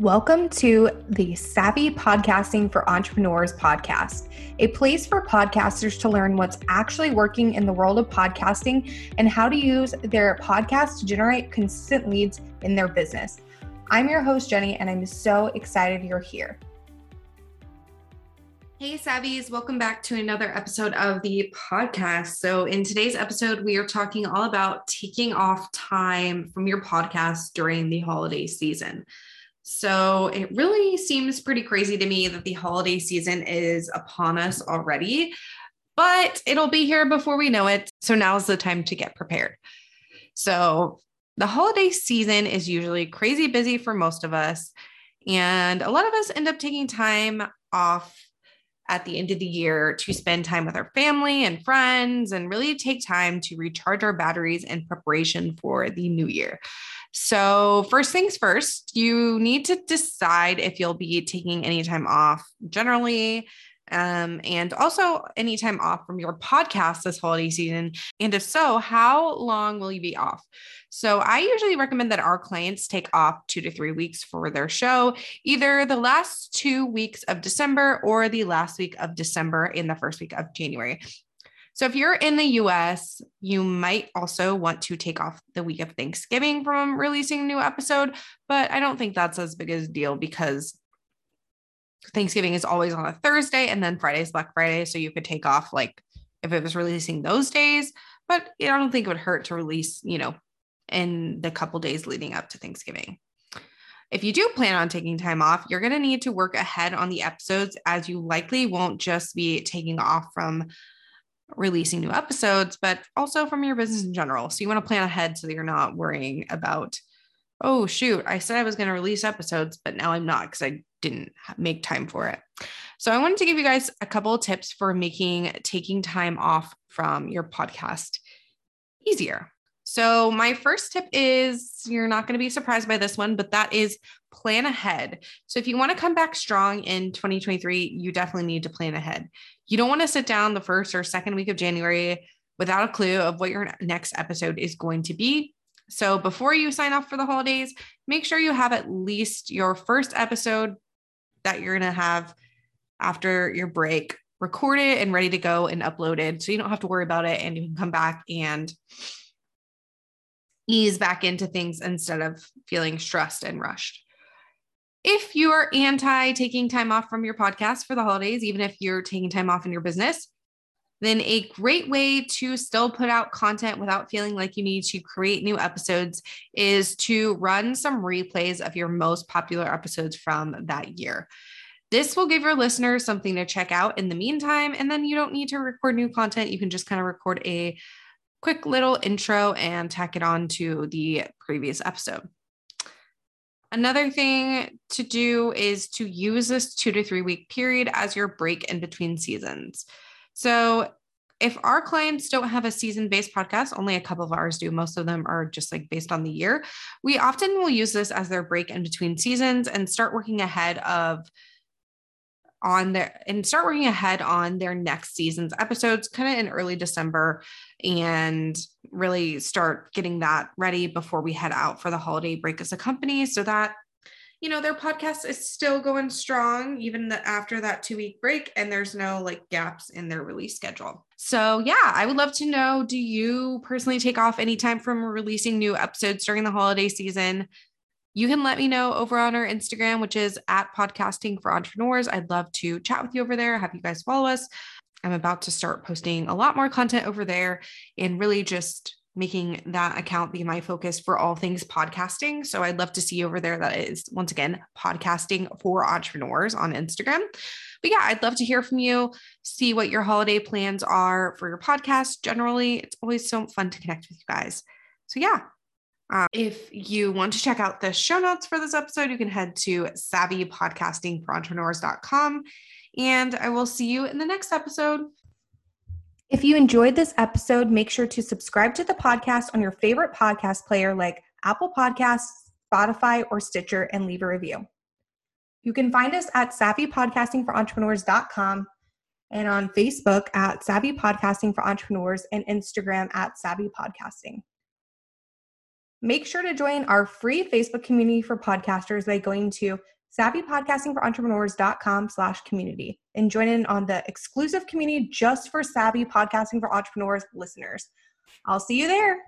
Welcome to the Savvy Podcasting for Entrepreneurs podcast, a place for podcasters to learn what's actually working in the world of podcasting and how to use their podcast to generate consistent leads in their business. I'm your host, Jenny, and I'm so excited you're here. Hey, Savvies, welcome back to another episode of the podcast. So, in today's episode, we are talking all about taking off time from your podcast during the holiday season. So it really seems pretty crazy to me that the holiday season is upon us already, but it'll be here before we know it. So now's the time to get prepared. So the holiday season is usually crazy busy for most of us. And a lot of us end up taking time off at the end of the year to spend time with our family and friends and really take time to recharge our batteries in preparation for the new year. So, first things first, you need to decide if you'll be taking any time off generally. Um, and also any time off from your podcast this holiday season. And if so, how long will you be off? So I usually recommend that our clients take off two to three weeks for their show, either the last two weeks of December or the last week of December in the first week of January. So if you're in the US, you might also want to take off the week of Thanksgiving from releasing a new episode, but I don't think that's as big a deal because Thanksgiving is always on a Thursday and then Friday's Black Friday. So you could take off like if it was releasing those days, but I don't think it would hurt to release, you know, in the couple days leading up to Thanksgiving. If you do plan on taking time off, you're going to need to work ahead on the episodes as you likely won't just be taking off from releasing new episodes, but also from your business in general. So you want to plan ahead so that you're not worrying about, oh, shoot, I said I was going to release episodes, but now I'm not because I didn't make time for it. So I wanted to give you guys a couple of tips for making taking time off from your podcast easier. So, my first tip is you're not going to be surprised by this one, but that is plan ahead. So, if you want to come back strong in 2023, you definitely need to plan ahead. You don't want to sit down the first or second week of January without a clue of what your next episode is going to be. So, before you sign off for the holidays, make sure you have at least your first episode that you're going to have after your break recorded and ready to go and uploaded. So, you don't have to worry about it and you can come back and ease back into things instead of feeling stressed and rushed. If you are anti taking time off from your podcast for the holidays, even if you're taking time off in your business, then a great way to still put out content without feeling like you need to create new episodes is to run some replays of your most popular episodes from that year. This will give your listeners something to check out in the meantime, and then you don't need to record new content. You can just kind of record a quick little intro and tack it on to the previous episode. Another thing to do is to use this two to three week period as your break in between seasons. So, if our clients don't have a season based podcast, only a couple of ours do, most of them are just like based on the year. We often will use this as their break in between seasons and start working ahead of on their and start working ahead on their next season's episodes kind of in early December and really start getting that ready before we head out for the holiday break as a company so that you know their podcast is still going strong even the, after that 2 week break and there's no like gaps in their release schedule. So yeah, I would love to know do you personally take off any time from releasing new episodes during the holiday season? You can let me know over on our Instagram, which is at podcasting for entrepreneurs. I'd love to chat with you over there, have you guys follow us. I'm about to start posting a lot more content over there and really just making that account be my focus for all things podcasting. So I'd love to see you over there. That is once again podcasting for entrepreneurs on Instagram. But yeah, I'd love to hear from you, see what your holiday plans are for your podcast. Generally, it's always so fun to connect with you guys. So yeah, uh, if you want to check out the show notes for this episode, you can head to savvypodcastingforentrepreneurs.com. And I will see you in the next episode. If you enjoyed this episode, make sure to subscribe to the podcast on your favorite podcast player like Apple Podcasts, Spotify, or Stitcher and leave a review. You can find us at savvypodcastingforentrepreneurs.com and on Facebook at Savvy Podcasting for Entrepreneurs and Instagram at Savvy Podcasting. Make sure to join our free Facebook community for podcasters by going to savvypodcastingforentrepreneurs.com slash community and join in on the exclusive community just for savvy podcasting for entrepreneurs listeners. I'll see you there.